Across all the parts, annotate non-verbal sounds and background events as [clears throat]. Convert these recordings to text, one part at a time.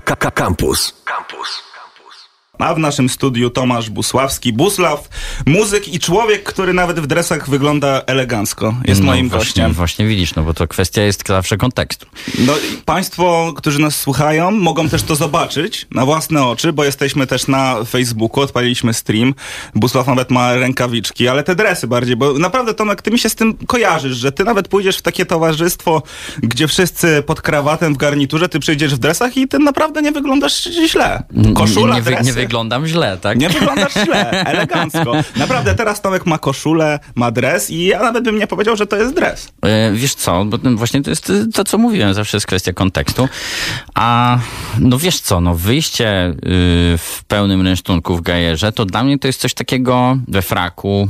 Campus. Campus. A w naszym studiu Tomasz Busławski, Buslaw, muzyk i człowiek, który nawet w dresach wygląda elegancko. Jest no, moim właśnie, gościem. Właśnie widzisz, no bo to kwestia jest zawsze kontekstu. No, i państwo, którzy nas słuchają, mogą też to zobaczyć na własne oczy, bo jesteśmy też na Facebooku, odpaliliśmy stream. Busław nawet ma rękawiczki, ale te dresy bardziej, bo naprawdę Tomek, ty mi się z tym kojarzysz, że ty nawet pójdziesz w takie towarzystwo, gdzie wszyscy pod krawatem w garniturze, ty przyjdziesz w dresach i ty naprawdę nie wyglądasz źle. Koszula, nie, nie, dresy. nie wyglądam źle, tak? Nie wyglądasz źle, [laughs] elegancko. Naprawdę, teraz Tomek ma koszulę, ma dres i ja nawet bym nie powiedział, że to jest dres. E, Wiesz co, bo właśnie to jest to, co mówiłem, zawsze jest kwestia kontekstu. A no wiesz co, no wyjście y, w pełnym rynsztunku w gajerze, to dla mnie to jest coś takiego we fraku,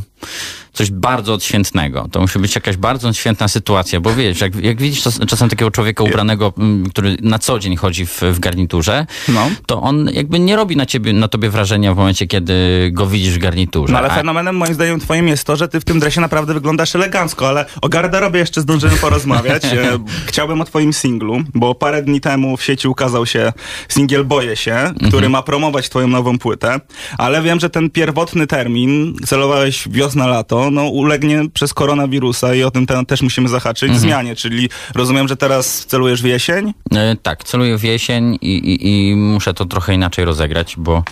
coś bardzo odświętnego. To musi być jakaś bardzo odświętna sytuacja, bo wiesz, jak, jak widzisz czas, czasem takiego człowieka ubranego, mm, który na co dzień chodzi w, w garniturze, No. to on jakby nie robi na ciebie, na tobie wrażenia w momencie, kiedy go widzisz w garniturze. No ale A- fenomenem moim zdaniem twoim jest to, że ty w tym dresie naprawdę wyglądasz elegancko, ale o garderobie jeszcze zdążymy porozmawiać. [laughs] E, Chciałbym o twoim singlu, bo parę dni temu w sieci ukazał się singiel Boję się, który ma promować twoją nową płytę, ale wiem, że ten pierwotny termin, celowałeś wiosna-lato, no ulegnie przez koronawirusa i o tym te- też musimy zahaczyć, zmianie, czyli rozumiem, że teraz celujesz w jesień? E, tak, celuję w jesień i, i, i muszę to trochę inaczej rozegrać, bo.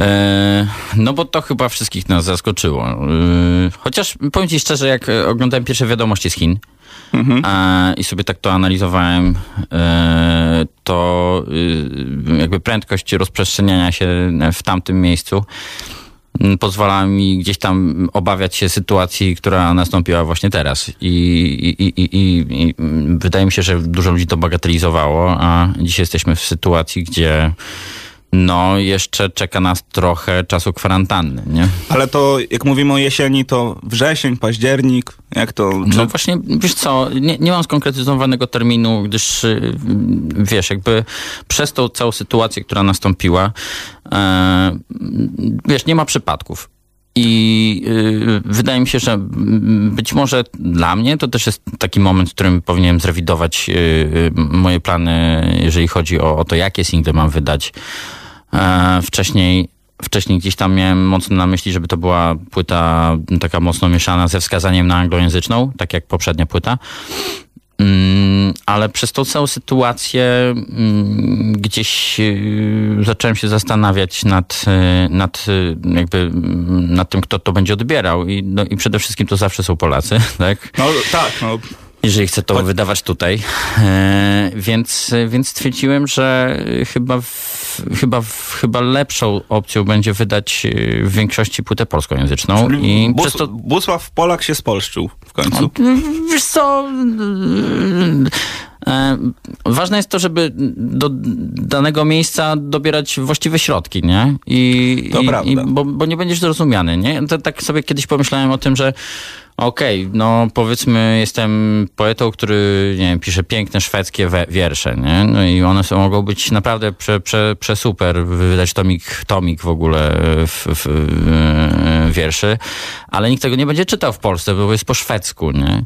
E, no bo to chyba wszystkich nas zaskoczyło. E, chociaż powiem ci szczerze, jak e, oglądałem pierwsze wiadomości z Chin e, i sobie tak to analizowałem, to e, jakby prędkość rozprzestrzeniania się w tamtym miejscu pozwala mi gdzieś tam obawiać się sytuacji, która nastąpiła właśnie teraz. I, i, i, i, mm, wydaje mi się, że dużo ludzi to bagatelizowało, a dzisiaj jesteśmy w sytuacji, gdzie no jeszcze czeka nas trochę czasu kwarantanny, nie? Ale to, jak mówimy o jesieni, to wrzesień, październik, jak to... Czy... No właśnie, wiesz co, nie, nie mam skonkretyzowanego terminu, gdyż y, wiesz, jakby przez tą całą sytuację, która nastąpiła, e, wiesz, nie ma przypadków. I y, wydaje mi się, że być może dla mnie to też jest taki moment, w którym powinienem zrewidować y, y, moje plany, jeżeli chodzi o, o to, jakie single mam wydać. E, wcześniej, wcześniej gdzieś tam miałem mocno na myśli, żeby to była płyta taka mocno mieszana ze wskazaniem na anglojęzyczną, tak jak poprzednia płyta. Mm, ale przez tą całą sytuację mm, gdzieś y, zacząłem się zastanawiać nad, y, nad, y, jakby, mm, nad tym, kto to będzie odbierał. I, no, I przede wszystkim to zawsze są Polacy, [laughs] tak? No tak, no jeżeli chcę to wydawać tutaj. E, więc, więc stwierdziłem, że chyba, w, chyba, w, chyba lepszą opcją będzie wydać e, w większości płytę polskojęzyczną. I Bus, przez to Busław Polak się spolszczył w końcu. Wiesz co? e, Ważne jest to, żeby do danego miejsca dobierać właściwe środki, nie? I, To i, prawda. i bo, bo nie będziesz zrozumiany, nie? To, tak sobie kiedyś pomyślałem o tym, że okej, no powiedzmy jestem poetą, który, nie wiem, pisze piękne szwedzkie we, wiersze, nie? No i one są, mogą być naprawdę prze, prze, przesuper, wydać tomik, tomik w ogóle w, w, w, wierszy, ale nikt tego nie będzie czytał w Polsce, bo jest po szwedzku, nie?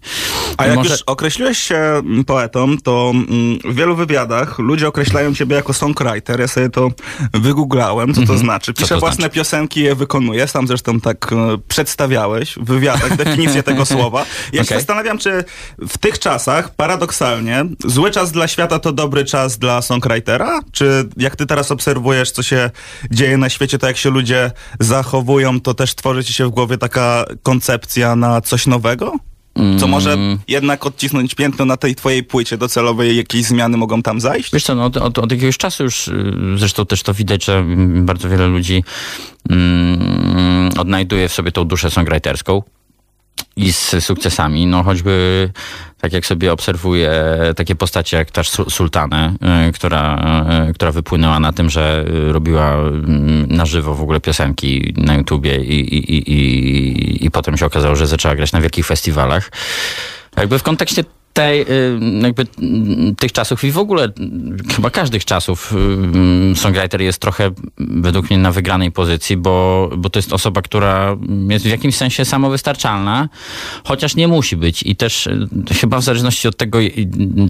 A I jak może- już określiłeś się mm, poetą, to mm, w wielu wywiadach ludzie określają ciebie jako songwriter. Ja sobie to wygooglałem, co to znaczy. Piszę Mhm. własne znaczy? piosenki, je wykonuję. Sam zresztą tak e, przedstawiałeś w wywiadach [laughs] definicję tego [laughs] słowa. Ja się Okej. zastanawiam, czy w tych czasach, paradoksalnie, zły czas dla świata to dobry czas dla songwritera? Czy jak ty teraz obserwujesz, co się dzieje na świecie, to jak się ludzie zachowują, to też tworzy ci się w głowie taka koncepcja na coś nowego? Co może Mm. jednak odcisnąć piętno na tej twojej płycie docelowej, jakieś zmiany mogą tam zajść? Wiesz co, no, od, od, od jakiegoś czasu już y, zresztą też to widać, że bardzo wiele ludzi mm, odnajduje w sobie tą duszę songwriterską i z sukcesami, no choćby tak jak sobie obserwuję takie postacie jak też Sultanę, y, która, y, która wypłynęła na tym, że y, robiła mm, na żywo w ogóle piosenki na YouTubie i, i, i, i, i potem się okazało, że zaczęła grać na wielkich festiwalach. Jakby w kontekście tej, y, jakby mm, tych czasów i w ogóle mm, chyba każdych czasów y, songwriter jest trochę według mnie na wygranej pozycji, bo, bo to jest osoba, która jest w jakimś sensie samowystarczalna, chociaż nie musi być i też y, chyba w zależności od tego,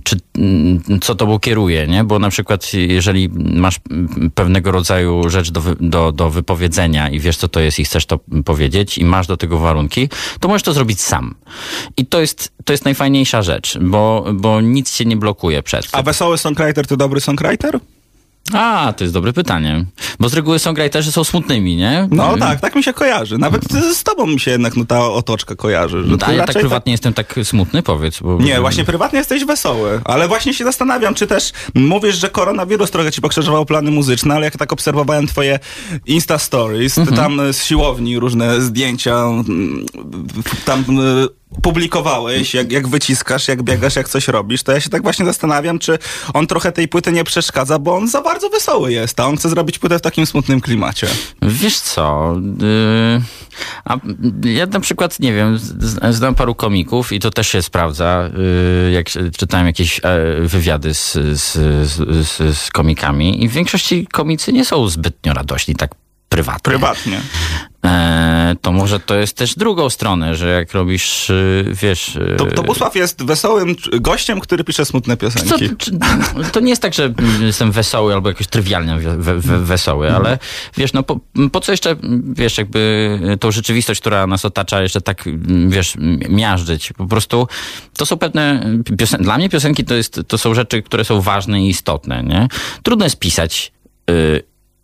czy, y, co tobą kieruje, nie? Bo na przykład jeżeli masz mm, pewnego rodzaju rzecz do, do, do wypowiedzenia i wiesz, co to jest i chcesz to powiedzieć i masz do tego warunki, to możesz to zrobić sam. I to jest, to jest najfajniejsza rzecz, bo, bo nic się nie blokuje przed. A wesoły songwriter to dobry songwriter? A, to jest dobre pytanie. Bo z reguły songwriterzy są smutnymi, nie? No tak, tak mi się kojarzy. Nawet z tobą mi się jednak no, ta otoczka kojarzy. Że A ja tak prywatnie jestem tak smutny, powiedz. Bo, Nie, właśnie prywatnie jesteś wesoły, ale właśnie się zastanawiam, czy też mówisz, że koronawirus trochę ci pokrzyżował plany muzyczne, ale jak tak obserwowałem twoje Insta Stories, ty tam z siłowni różne zdjęcia mm, tam y, publikowałeś, jak, jak wyciskasz, jak biegasz, jak coś robisz, to ja się tak właśnie zastanawiam, czy on trochę tej płyty nie przeszkadza, bo on za bardzo wesoły jest, a on chce zrobić płytę w takim smutnym klimacie. Wiesz co, yy, a ja na przykład, nie wiem, znam paru komików i to też się sprawdza, yy, jak czytałem jakieś e, wywiady z, z, z, z, z komikami i w większości komicy nie są zbytnio radośni, tak prywatnie. Prywatnie. E, to może to jest też drugą stronę, że jak robisz, y, wiesz... y, To, to Busław jest wesołym gościem, który pisze smutne Co, piosenki. czy, to nie jest tak, że jestem wesoły albo jakoś trywialnie we, we, we, wesoły, ale wiesz, no po, po co jeszcze, wiesz, jakby tą rzeczywistość, która nas otacza, jeszcze tak, wiesz, miażdżyć. Po prostu to są pewne piosenki. Dla mnie piosenki to, jest, to są rzeczy, które są ważne i istotne, nie? Trudno jest pisać.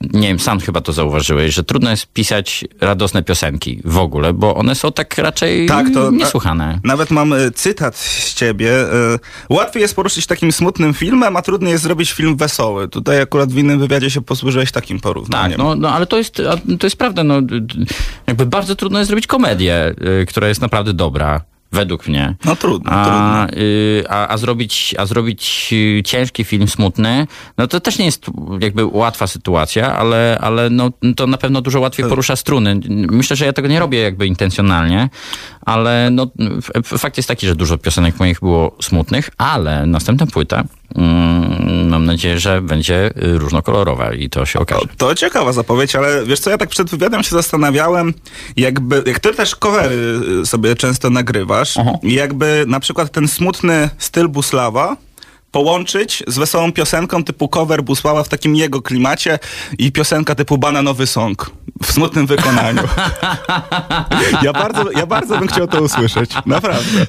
Nie wiem, sam chyba to zauważyłeś, że trudno jest pisać radosne piosenki w ogóle, bo one są tak raczej Tak, to- niesłuchane. Nawet mam e, cytat z ciebie. e, Łatwiej jest poruszyć takim smutnym filmem, a trudniej jest zrobić film wesoły. Tutaj akurat w innym wywiadzie się posłużyłeś takim porównaniem. Tak, no, no ale to jest, to jest prawda, no, jakby bardzo trudno jest zrobić komedię, y, która jest naprawdę dobra. Według mnie. No trudno, A, y, a, a, zrobić, a zrobić y, ciężki film smutny, no to też nie jest jakby łatwa sytuacja, ale, ale no, to na pewno dużo łatwiej porusza struny. Myślę, że ja tego nie robię jakby intencjonalnie, ale no, fakt jest taki, że dużo piosenek moich było smutnych, ale następna płyta mam nadzieję, że będzie y, różnokolorowa i to się okaże. To, to ciekawa zapowiedź, ale wiesz co, ja tak przed wywiadem się zastanawiałem, jakby, jak ty też covery y, sobie często nagrywasz, Aha. i jakby na przykład ten smutny styl Buslawa połączyć z wesołą piosenką typu cover Busława w takim jego klimacie i piosenka typu Bananowy Song w smutnym wykonaniu. [laughs] ja, bardzo, ja bardzo bym chciał to usłyszeć, naprawdę.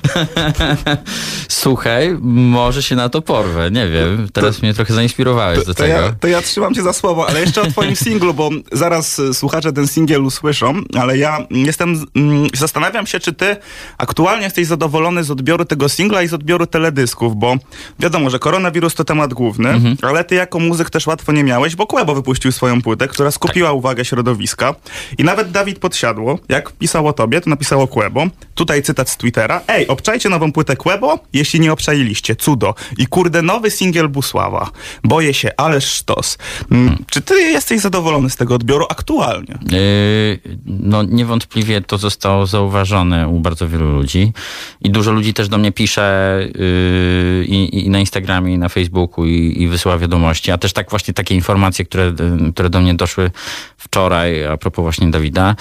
[laughs] Słuchaj, może się na to porwę, nie wiem. Teraz mnie trochę zainspirowałeś do To tego. ja, to ja trzymam cię za słowo, ale jeszcze o twoim [laughs] singlu, bo zaraz y, słuchacze ten singiel usłyszą, ale ja jestem, mm, zastanawiam się, czy ty aktualnie jesteś zadowolony z odbioru tego singla i z odbioru teledysków, bo wiadomo, że koronawirus to temat główny, ale ty jako muzyk też łatwo nie miałeś, bo Kłebo wypuścił swoją płytę, która skupiła uwagę środowiska i nawet Dawid Podsiadło, jak pisał o tobie, to napisało Kłebo. Tutaj cytat z Twittera. Ej, obczajcie nową płytę Kłebo, jeśli nie obczailiście. Cudo. I kurde, nowy singiel Busława. Boję się, ależ sztos. Mm, Czy ty jesteś zadowolony z tego odbioru aktualnie? Yy, no niewątpliwie to zostało zauważone u bardzo wielu ludzi i dużo ludzi też do mnie pisze yy, i, i na Instagramie, i na Facebooku i, i wysyła wiadomości, a też tak właśnie takie informacje, które, yy, które do mnie doszły wczoraj a propos właśnie Dawida,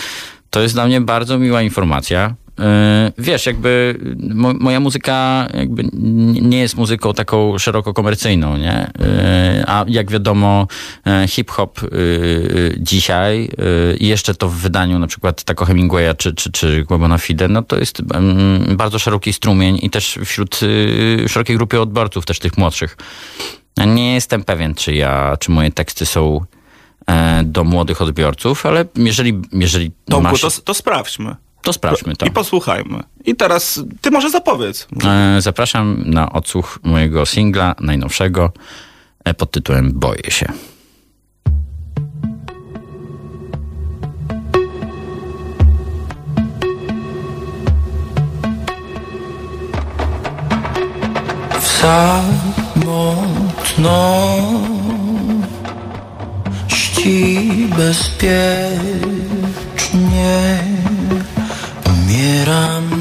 to jest dla mnie bardzo miła informacja. Yy, Wiesz, jakby mo, moja muzyka jakby nie jest muzyką taką szeroko komercyjną, nie? Yy, A jak wiadomo, e, hip-hop yy, dzisiaj yy, i jeszcze to w wydaniu na przykład Taco Hemingwaya czy, czy, czy Głębona Fide, no to jest mm, bardzo szeroki strumień i też wśród szerokiej grupy odbiorców, też tych młodszych. Nie jestem pewien, czy ja, czy moje teksty są e, do młodych odbiorców, ale jeżeli, jeżeli Tomku, masz, to, to sprawdźmy. To sprawdźmy to. I posłuchajmy. I teraz ty może zapowiedz. E, Zapraszam na odsłuch mojego singla najnowszego e, pod tytułem Boję się. w samotną ści bezpiecznie Esperamos.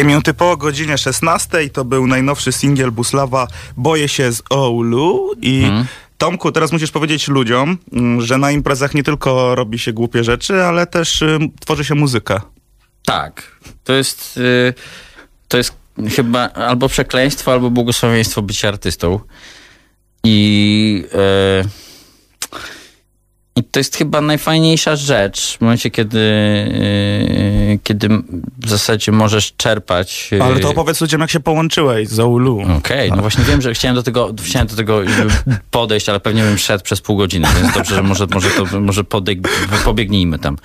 Dwie minuty po godzinie 16 to był najnowszy singiel Buslawa Boję się z Oulu i Tomku, teraz musisz powiedzieć ludziom, mm, że na imprezach nie tylko robi się głupie rzeczy, ale też y, tworzy się muzykę. Tak. To jest, y, to jest chyba albo przekleństwo, albo błogosławieństwo bycia artystą. I, y, I to jest chyba najfajniejsza rzecz w momencie, kiedy, y, kiedy w zasadzie możesz czerpać. y, Ale to opowiedz ludziom, jak się połączyłeś z Oulu. Okej, no właśnie wiem, że chciałem do tego, chciałem do tego podejść, ale pewnie bym szedł przez pół godziny, więc dobrze, że może, może, to, może podeeg, pobiegnijmy tam.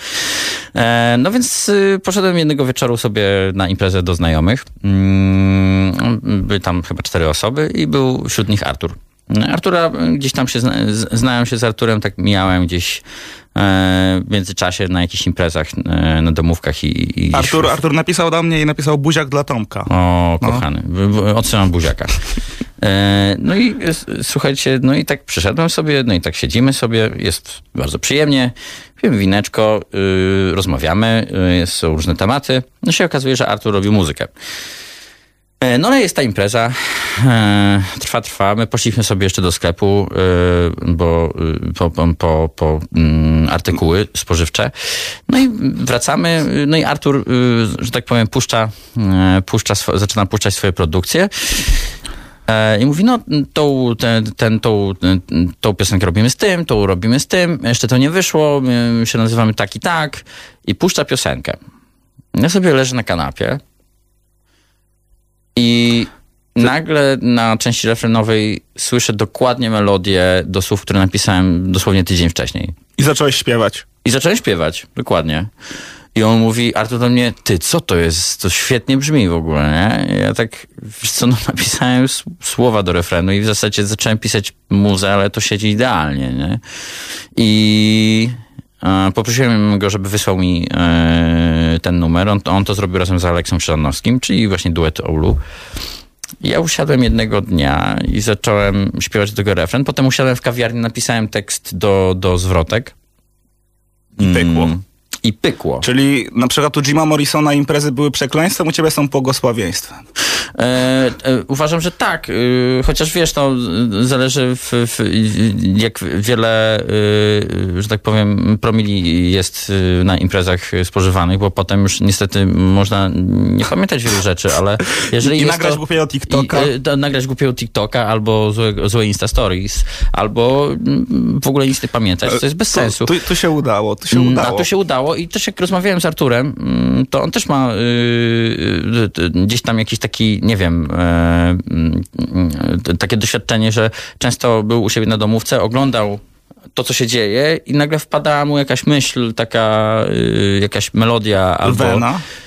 E, no więc y, poszedłem jednego wieczoru sobie na imprezę do znajomych. Mm, były tam chyba cztery osoby i był wśród nich Artur. Artura, gdzieś tam się znałem się z Arturem, tak mijałem gdzieś e, w międzyczasie na jakichś imprezach, e, na domówkach i... i Artur, Artur napisał do mnie i napisał buziak dla Tomka. O, kochany. W- w- Odsyłam buziaka. E, No i słuchajcie, no i tak przyszedłem sobie, no i tak siedzimy sobie, jest bardzo przyjemnie, pijemy wineczko, y, rozmawiamy, y, są różne tematy. No się okazuje, że Artur robi muzykę. E, No ale jest ta impreza, e, trwa, trwa. My poszliśmy sobie jeszcze do sklepu, e, bo po, po, po, mm, artykuły spożywcze. No i wracamy, no i Artur, że tak powiem, puszcza, puszcza zaczyna puszczać swoje produkcje. I mówi, no tą, ten, ten, tą, tą piosenkę robimy z tym, tą robimy z tym, jeszcze to nie wyszło, my się nazywamy tak i tak. I puszcza piosenkę. Ja sobie leżę na kanapie i nagle na części refrenowej słyszę dokładnie melodię do słów, które napisałem dosłownie tydzień wcześniej. I zacząłeś śpiewać. I zacząłem śpiewać, dokładnie. I on mówi, Artur do mnie, ty, co to jest? To świetnie brzmi w ogóle, nie? Ja tak, wiesz co, no, [laughs] napisałem słowa do refrenu i w zasadzie zacząłem pisać muzę, ale to siedzi idealnie, nie? I poprosiłem go, żeby wysłał mi e, ten numer. On, on to zrobił razem z Aleksem Krzyżanowskim, czyli właśnie duet Oulu. Ja usiadłem jednego dnia i zacząłem śpiewać do tego refren. Potem usiadłem w kawiarni, napisałem tekst do, do zwrotek. I pykło. I pykło. Czyli na przykład u Jima Morrisona imprezy były przekleństwem, u ciebie są błogosławieństwem. E, e, uważam, że tak. E, chociaż wiesz, no, zależy w, w, jak wiele, e, że tak powiem, promili jest e, na imprezach spożywanych, bo potem już niestety można nie pamiętać wielu rzeczy, ale jeżeli I jest nagrać to, głupiego TikToka. I, e, to, nagrać głupiego TikToka albo złe, złe Insta Stories, albo mm, w ogóle nic nie pamiętać, to jest bez sensu. Tu, tu, tu się udało, tu się Mm, udało. A to się udało i też jak rozmawiałem z Arturem, mm, to on też ma y, y, y, gdzieś tam jakiś taki, nie wiem, e, mm, takie doświadczenie, że często był u siebie na domówce, oglądał to, co się dzieje i nagle wpadała mu jakaś myśl, taka jakaś melodia albo... Wena. Y,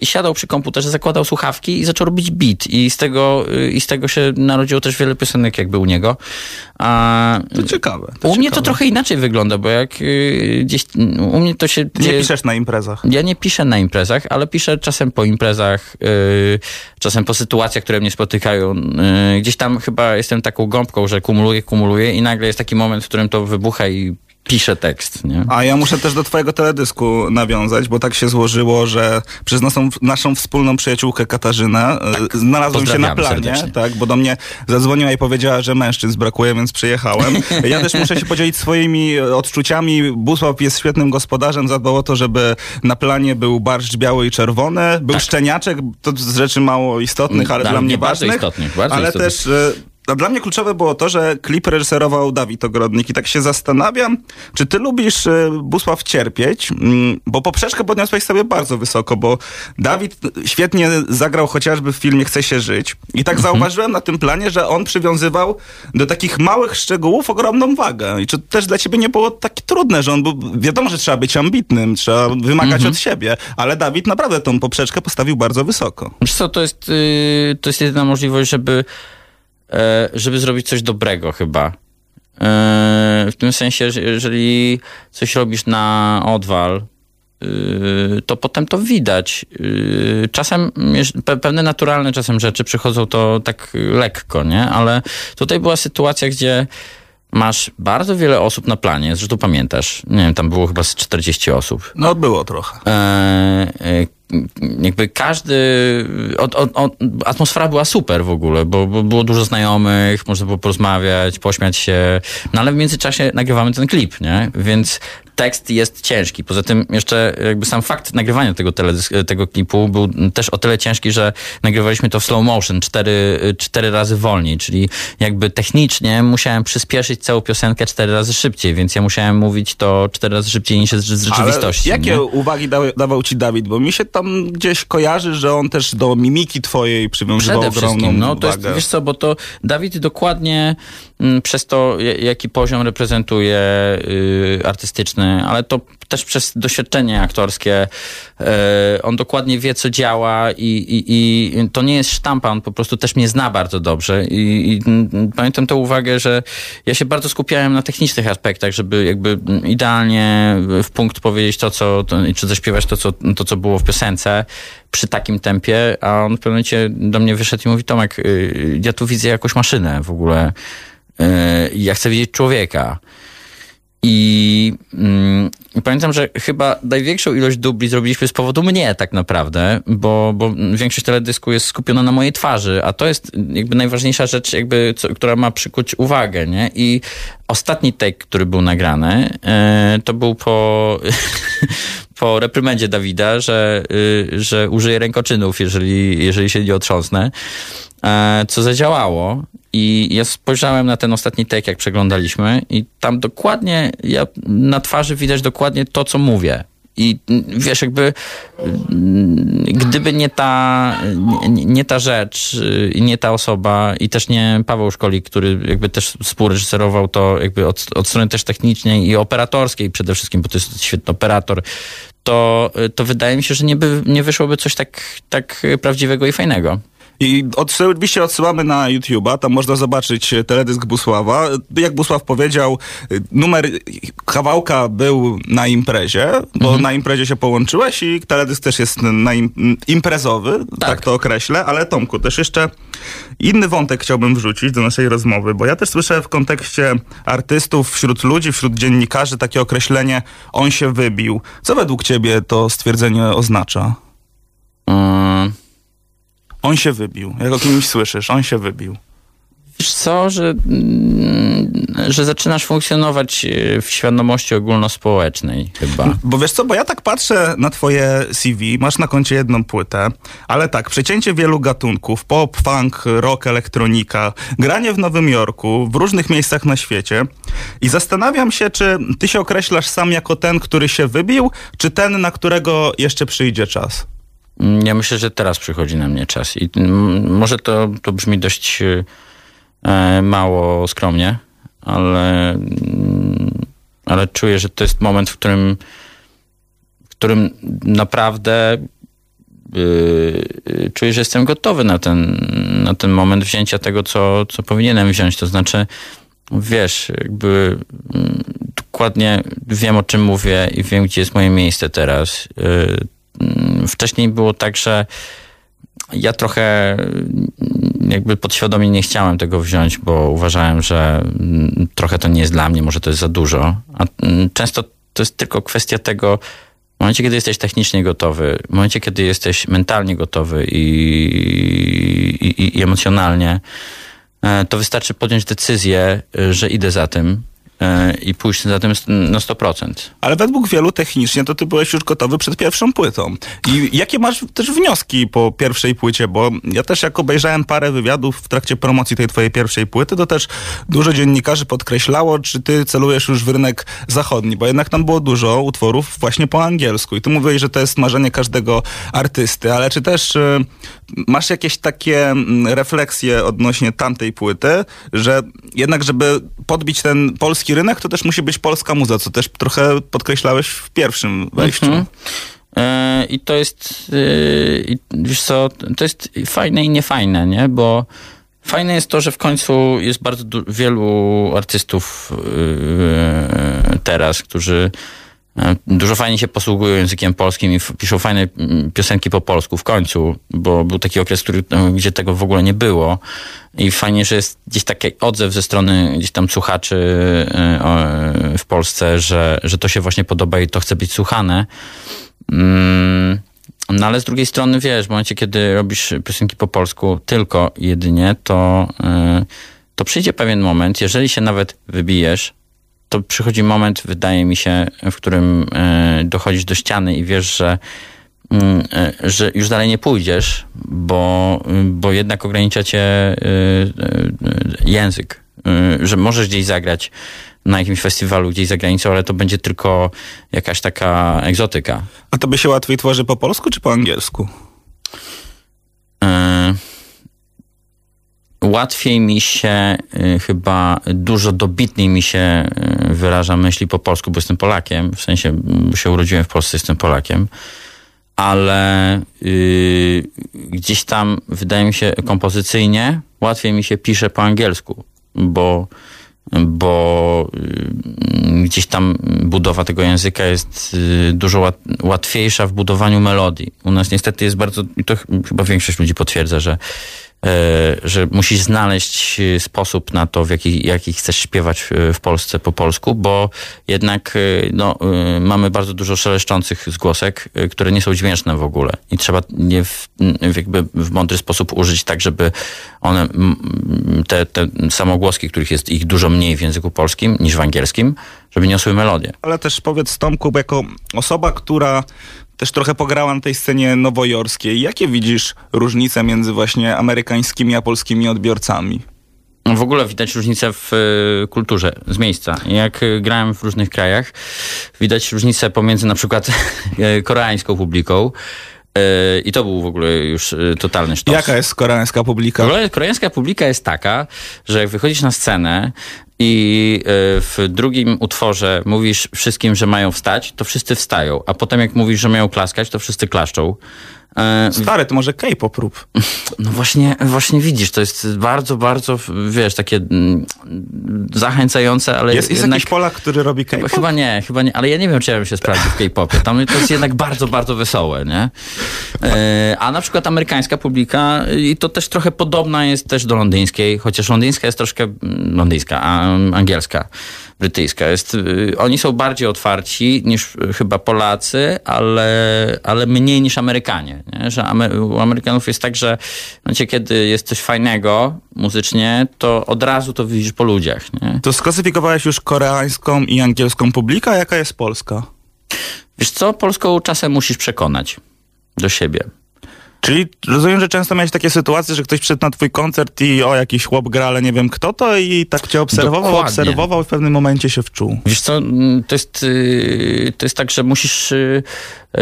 I siadał przy komputerze, zakładał słuchawki i zaczął robić beat. I z tego, y, i z tego się narodziło też wiele piosenek jakby u niego. A To ciekawe. To u mnie to ciekawe. trochę inaczej wygląda, bo jak y, gdzieś u mnie to się Nie piszesz na imprezach. Ja nie piszę na imprezach, ale piszę czasem po imprezach, y, czasem po sytuacjach, które mnie spotykają. Y, gdzieś tam chyba jestem taką gąbką, że kumuluję, kumuluję i nagle jest taki moment, w którym to wybucha i piszę tekst, nie? A ja muszę też do twojego teledysku nawiązać, bo tak się złożyło, że przez naszą, naszą wspólną przyjaciółkę Katarzynę tak. znalazłem się na planie, serdecznie. tak, bo do mnie zadzwoniła i powiedziała, że mężczyzn brakuje, więc przyjechałem. Ja też muszę się podzielić swoimi odczuciami. Busław jest świetnym gospodarzem, zadbał o to, żeby na planie był barszcz biały i czerwony, był szczeniaczek, to z rzeczy mało istotnych, ale Dla dla, mnie ważnych. istotnych, bardzo ale istotnych. też e, dla mnie kluczowe było to, że klip reżyserował Dawid Ogrodnik i tak się zastanawiam, czy ty lubisz e, Busław cierpieć, Mm, bo poprzeczkę podniosłeś sobie bardzo wysoko, bo Dawid świetnie zagrał chociażby w filmie Chce się żyć i tak zauważyłem na tym planie, że on przywiązywał do takich małych szczegółów ogromną wagę i czy też dla ciebie nie było takie trudne, że on był, wiadomo, że trzeba być ambitnym, trzeba wymagać od siebie, ale Dawid naprawdę tą poprzeczkę postawił bardzo wysoko. Wiesz co, to jest, y, to jest jedyna możliwość, żeby, żeby zrobić coś dobrego chyba. E, W tym sensie, że jeżeli coś robisz na odwal, y, to potem to widać. Y, Czasem pewne naturalne czasem rzeczy przychodzą to tak lekko, nie? Ale tutaj była sytuacja, gdzie masz bardzo wiele osób na planie, zresztą pamiętasz, nie wiem, tam było chyba z 40 osób. No było trochę. Jakby każdy. Od, od, od, atmosfera była super w ogóle, bo, bo było dużo znajomych, można było porozmawiać, pośmiać się. No ale w międzyczasie nagrywamy ten klip, nie? Więc tekst jest ciężki. Poza tym jeszcze jakby sam fakt nagrywania tego, teledys- tego klipu był też o tyle ciężki, że nagrywaliśmy to w slow motion cztery, cztery razy wolniej, czyli jakby technicznie musiałem przyspieszyć całą piosenkę cztery razy szybciej, więc ja musiałem mówić to cztery razy szybciej niż jest z rzeczywistości. Ale jakie nie? uwagi dał, dawał ci Dawid? Bo mi się tam gdzieś kojarzy, że on też do mimiki twojej przywiązywał Przede ogromną wszystkim, no to jest, wiesz co, bo to Dawid dokładnie przez to, ja- jaki poziom reprezentuje y, artystyczny, ale to też przez doświadczenie aktorskie. E, on dokładnie wie, co działa i, i, i to nie jest sztampa, on po prostu też mnie zna bardzo dobrze. I, i mm, pamiętam tę uwagę, że ja się bardzo skupiałem na technicznych aspektach, żeby jakby mm, idealnie w punkt powiedzieć to, co, to, czy zaśpiewać to co, to, co było w piosence przy takim tempie, a on w pewnym momencie do mnie wyszedł i mówi, Tomek, y, ja tu widzę jakąś maszynę w ogóle. Y, Ja chcę widzieć człowieka. I, mm, pamiętam, że chyba największą ilość dubli zrobiliśmy z powodu mnie tak naprawdę, bo, bo większość teledysku jest skupiona na mojej twarzy, a to jest jakby najważniejsza rzecz, jakby, co, która ma przykuć uwagę, nie? I ostatni take, który był nagrany, e, to był po, [laughs] po reprymendzie Dawida, że, y, że użyję rękoczynów, jeżeli, jeżeli się nie otrząsnę e, co zadziałało. I ja spojrzałem na ten ostatni take, jak przeglądaliśmy, i tam dokładnie, ja, na twarzy widać dokładnie to, co mówię. I mm, wiesz, jakby mm, gdyby nie ta, nie, nie ta rzecz y, nie ta osoba i też nie Paweł Szkolik, który jakby też współreżyserował to jakby od, od strony też technicznej i operatorskiej przede wszystkim, bo to jest świetny operator, to, to wydaje mi się, że nie, by, nie wyszłoby coś tak, tak prawdziwego i fajnego. I oczywiście odsyłamy na YouTube'a, tam można zobaczyć e, teledysk Busława. Jak Busław powiedział, y, numer kawałka był na imprezie, bo na imprezie się połączyłeś i teledysk też jest na im, imprezowy, tak. Tak. to określę. Ale Tomku, też jeszcze inny wątek chciałbym wrzucić do naszej rozmowy, bo ja też słyszę w kontekście artystów, wśród ludzi, wśród dziennikarzy takie określenie on się wybił. Co według ciebie to stwierdzenie oznacza? Mm. On się wybił. Jak o kimś słyszysz, on się wybił. Wiesz co, że, mm, że zaczynasz funkcjonować e, w świadomości ogólnospołecznej chyba. Bo wiesz co, bo ja tak patrzę na twoje CV, masz na koncie jedną płytę, ale tak, przecięcie wielu gatunków, pop, funk, rock, elektronika, granie w Nowym Jorku, w różnych miejscach na świecie i zastanawiam się, czy ty się określasz sam jako ten, który się wybił, czy ten, na którego jeszcze przyjdzie czas? Mm, Ja myślę, że teraz przychodzi na mnie czas i mm, może to, to brzmi dość e, mało skromnie, ale, mm, ale czuję, że to jest moment, w którym, w którym naprawdę y, y, czuję, że jestem gotowy na ten, na ten moment wzięcia tego, co, co powinienem wziąć. To znaczy, wiesz, jakby dokładnie wiem, o czym mówię i wiem, gdzie jest moje miejsce teraz. Y, mm, Wcześniej było tak, że ja trochę mm, jakby podświadomie nie chciałem tego wziąć, bo uważałem, że mm, trochę to nie jest dla mnie, może to jest za dużo. A mm, często to jest tylko kwestia tego, w momencie, kiedy jesteś technicznie gotowy, w momencie, kiedy jesteś mentalnie gotowy i, i, i emocjonalnie, e, to wystarczy podjąć decyzję, że idę za tym i pójść za tym na 100%. Ale według wielu technicznie to ty byłeś już gotowy przed pierwszą płytą. I jakie masz też wnioski po pierwszej płycie? Bo ja też jak obejrzałem parę wywiadów w trakcie promocji tej twojej pierwszej płyty, to też dużo dziennikarzy podkreślało, czy ty celujesz już w rynek zachodni, bo jednak tam było dużo utworów właśnie po angielsku. I ty mówiłeś, że to jest marzenie każdego artysty, ale czy też y, masz jakieś takie mm, refleksje odnośnie tamtej płyty, że jednak, żeby podbić ten polski rynek, to też musi być polska muza, co też trochę podkreślałeś w pierwszym wejściu. Mhm. E, I to jest, e, wiesz co, to jest fajne i niefajne, nie? Bo fajne jest to, że w końcu jest bardzo wielu artystów e, teraz, którzy dużo fajnie się posługują językiem polskim i piszą fajne mm, piosenki po polsku w końcu, bo był taki okres, który, e, gdzie tego w ogóle nie było. I fajnie, że jest gdzieś taki odzew ze strony gdzieś tam słuchaczy e, w Polsce, że, że to się właśnie podoba i to chce być słuchane. Mm, No ale z drugiej strony, wiesz, w momencie, kiedy robisz piosenki po polsku tylko jedynie, to, y, to przyjdzie pewien moment, jeżeli się nawet wybijesz, to przychodzi moment, wydaje mi się, w którym y, dochodzisz do ściany i wiesz, że, mm, y, że już dalej nie pójdziesz, bo, bo jednak ogranicza cię y, język. Że możesz gdzieś zagrać na jakimś festiwalu gdzieś za granicą, ale to będzie tylko jakaś taka egzotyka. A to by się łatwiej tworzy po polsku czy po angielsku? E, łatwiej mi się y, chyba, dużo dobitniej mi się y, wyraża myśli po polsku, bo jestem Polakiem, w sensie mm, się urodziłem w Polsce, jestem Polakiem, ale y, gdzieś tam wydaje mi się kompozycyjnie łatwiej mi się pisze po angielsku, bo bo y, gdzieś tam budowa tego języka jest dużo łat, łatwiejsza w budowaniu melodii. U nas niestety jest bardzo, i to ch- chyba większość ludzi potwierdza, że, że musisz znaleźć y, sposób na to, w jaki, jaki chcesz śpiewać y, w Polsce po polsku, bo jednak no, mamy bardzo dużo szeleszczących zgłosek, które nie są dźwięczne w ogóle i trzeba je w, jakby w mądry sposób użyć tak, żeby one, te, te samogłoski, których jest ich dużo mniej w języku polskim niż w angielskim, żeby niosły melodię. Ale też powiedz Tomku, jako osoba, która też trochę pograła na tej scenie nowojorskiej, jakie widzisz różnice między właśnie amerykańskimi a polskimi odbiorcami? No, W ogóle widać różnicę w y, kulturze z miejsca. Jak y, grałem w różnych krajach, widać różnicę pomiędzy na przykład y, [laughs] koreańską publiką i to był w ogóle już y, totalny sztos. Jaka jest koreańska W publika? ogóle koreańska publika jest taka, że jak wychodzisz na scenę i y, w drugim utworze mówisz wszystkim, że mają wstać, to wszyscy wstają, a potem jak mówisz, że mają klaskać, to wszyscy klaszczą. E, Stary, to może K-pop rób. [laughs] no właśnie, właśnie widzisz, to jest bardzo, bardzo, wiesz, takie mm, zachęcające, ale Jest, jest jednak... jakiś Polak, który robi K-pop? chyba nie, chyba nie, ale ja nie wiem, czy ja bym się sprawdził w K-popie. Tam to jest jednak bardzo, bardzo wesołe, nie? E, a na przykład amerykańska publika, i to też trochę podobna jest też do londyńskiej, chociaż londyńska jest troszkę mm, londyńska, a angielska, brytyjska. Jest, y, oni są bardziej otwarci niż y, chyba Polacy, ale, ale mniej niż Amerykanie. Nie? Że Amer- u Amerykanów jest tak, że w momencie, kiedy jest coś fajnego muzycznie, to od razu to widzisz po ludziach. Nie? To sklasyfikowałeś już koreańską i angielską publikę, a jaka jest polska? Wiesz co, Polską czasem musisz przekonać do siebie. Czyli rozumiem, że często miałeś takie sytuacje, że ktoś przyszedł na twój koncert i o, jakiś chłop gra, ale nie wiem kto to i tak cię obserwował, Dokładnie. obserwował i w pewnym momencie się wczuł. Wiesz co, mm, to jest, yy, to jest tak, że musisz, yy,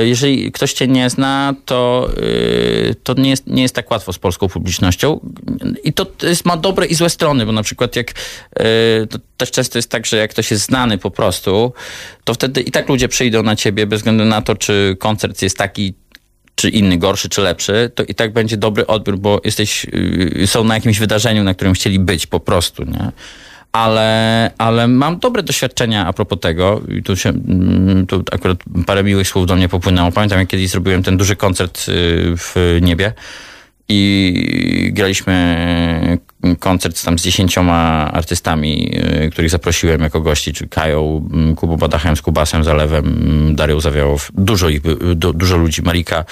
jeżeli ktoś cię nie zna, to, yy, to nie, jest, nie jest tak łatwo z polską publicznością. I to jest, ma dobre i złe strony, bo na przykład jak, yy, to też często jest tak, że jak ktoś jest znany po prostu, to wtedy i tak ludzie przyjdą na ciebie bez względu na to, czy koncert jest taki czy inny, gorszy czy lepszy, to i tak będzie dobry odbiór, bo jesteś, yy, są na jakimś wydarzeniu, na którym chcieli być po prostu, nie? Ale, ale mam dobre doświadczenia a propos tego i tu, się, mm, tu akurat parę miłych słów do mnie popłynęło. Pamiętam, jak kiedyś zrobiłem ten duży koncert yy, w niebie i graliśmy koncert tam z dziesięcioma artystami, yy, których zaprosiłem jako gości, czy Kają, mm, Kubą Badachem, z Kubasem, Zalewem, mm, Darią Zawiałow, dużo ich, dużo ludzi, Marika.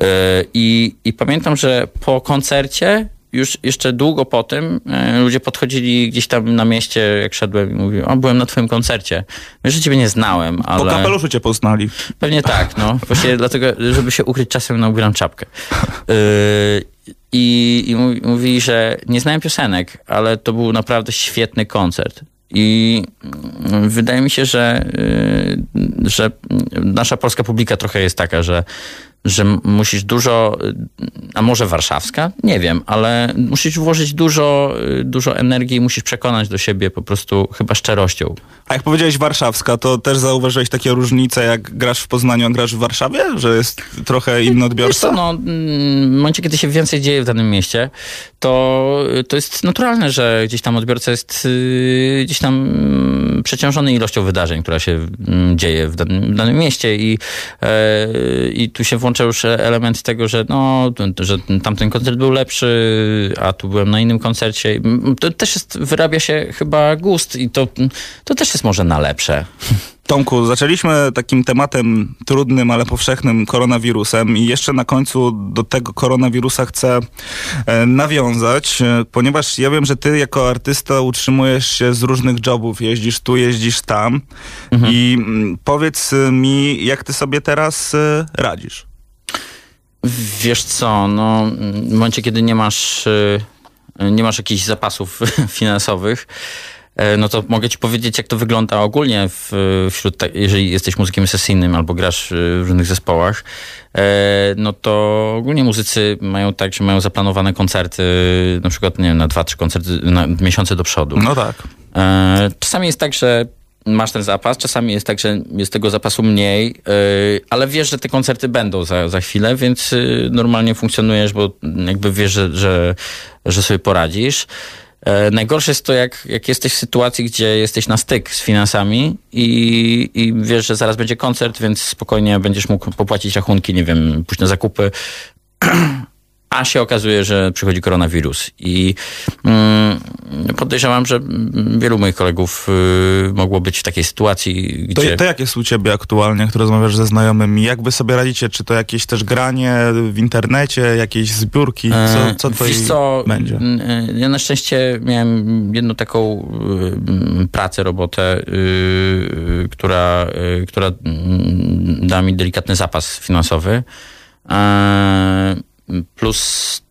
Yy, I, I pamiętam, że po koncercie już jeszcze długo po tym e, ludzie podchodzili gdzieś tam na mieście, jak szedłem i mówili, o, byłem na twoim koncercie. Wiesz, że ciebie nie znałem, ale... Po kapeluszu cię poznali. Pewnie tak, no. [laughs] Właśnie dlatego, żeby się ukryć czasem na ubieram czapkę. Yy, I, i mówi- mówili, że nie znałem piosenek, ale to był naprawdę świetny koncert. I mm, wydaje mi się, że, yy, że nasza polska publika trochę jest taka, że, że musisz dużo, a może warszawska? Nie wiem, ale musisz włożyć dużo, yy, dużo energii i musisz przekonać do siebie po prostu chyba szczerością. A jak powiedziałeś warszawska, to też zauważyłeś takie różnice, jak grasz w Poznaniu, a grasz w Warszawie? Że jest trochę inny Wiesz odbiorca? co, no, mm, w momencie, kiedy się więcej dzieje w danym mieście, to, to jest naturalne, że gdzieś tam odbiorca jest y, gdzieś tam mm, przeciążony ilością wydarzeń, która się mm, dzieje w danym, w danym mieście i, e, i tu się włącza już element tego, że no, że tamten koncert był lepszy, a tu byłem na innym koncercie. To też jest, wyrabia się chyba gust i to, to też jest może na lepsze. Tomku, zaczęliśmy takim tematem trudnym, ale powszechnym koronawirusem i jeszcze na końcu do tego koronawirusa chcę e, nawiązać, e, ponieważ ja wiem, że ty jako artysta utrzymujesz się z różnych jobów, jeździsz tu, jeździsz tam i mm, powiedz e, mi, jak ty sobie teraz radzisz? Wiesz co, no w momencie, kiedy nie masz, y, nie masz jakichś zapasów [laughs] finansowych, E, No to mogę ci powiedzieć, jak to wygląda ogólnie w, wśród, jeżeli jesteś muzykiem sesyjnym albo grasz y, w różnych zespołach, e, no to ogólnie muzycy mają tak, że mają zaplanowane koncerty, na przykład, nie wiem, na dwa, trzy koncerty, na miesiące do przodu. No tak. E, Czasami jest tak, że masz ten zapas, czasami jest tak, że jest tego zapasu mniej, e, ale wiesz, że te koncerty będą za, za chwilę, więc y, normalnie funkcjonujesz, bo jakby wiesz, że, że, że sobie poradzisz. E, Najgorsze jest to, jak, jak jesteś w sytuacji, gdzie jesteś na styk z finansami i, i wiesz, że zaraz będzie koncert, więc spokojnie będziesz mógł popłacić rachunki, nie wiem, pójść na zakupy, [clears throat] a się okazuje, że przychodzi koronawirus. I mm, podejrzewam, że wielu moich kolegów y, mogło być w takiej sytuacji, To, gdzie... to jak jest u ciebie aktualnie, jak rozmawiasz ze znajomymi? Jak wy sobie radzicie? Czy to jakieś też granie w internecie, jakieś zbiórki? Co, E, co to Wiesz co, będzie? e, ja na szczęście miałem jedną taką y, pracę, robotę, y, która, która mm, dała mi delikatny zapas finansowy. E, Plus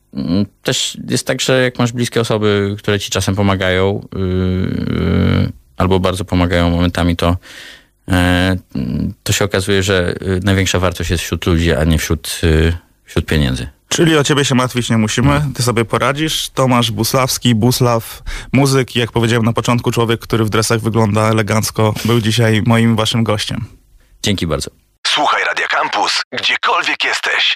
też jest tak, że jak masz bliskie osoby, które ci czasem pomagają, y, y, albo bardzo pomagają momentami, to e, to się okazuje, że y, największa wartość jest wśród ludzi, a nie wśród, wśród pieniędzy. Czyli o ciebie się martwić nie musimy, ty sobie poradzisz. Tomasz Buslawski, Buslaw, muzyk jak powiedziałem na początku, człowiek, który w dresach wygląda elegancko, był dzisiaj moim waszym gościem. Dzięki bardzo. Słuchaj Radio Campus, gdziekolwiek jesteś.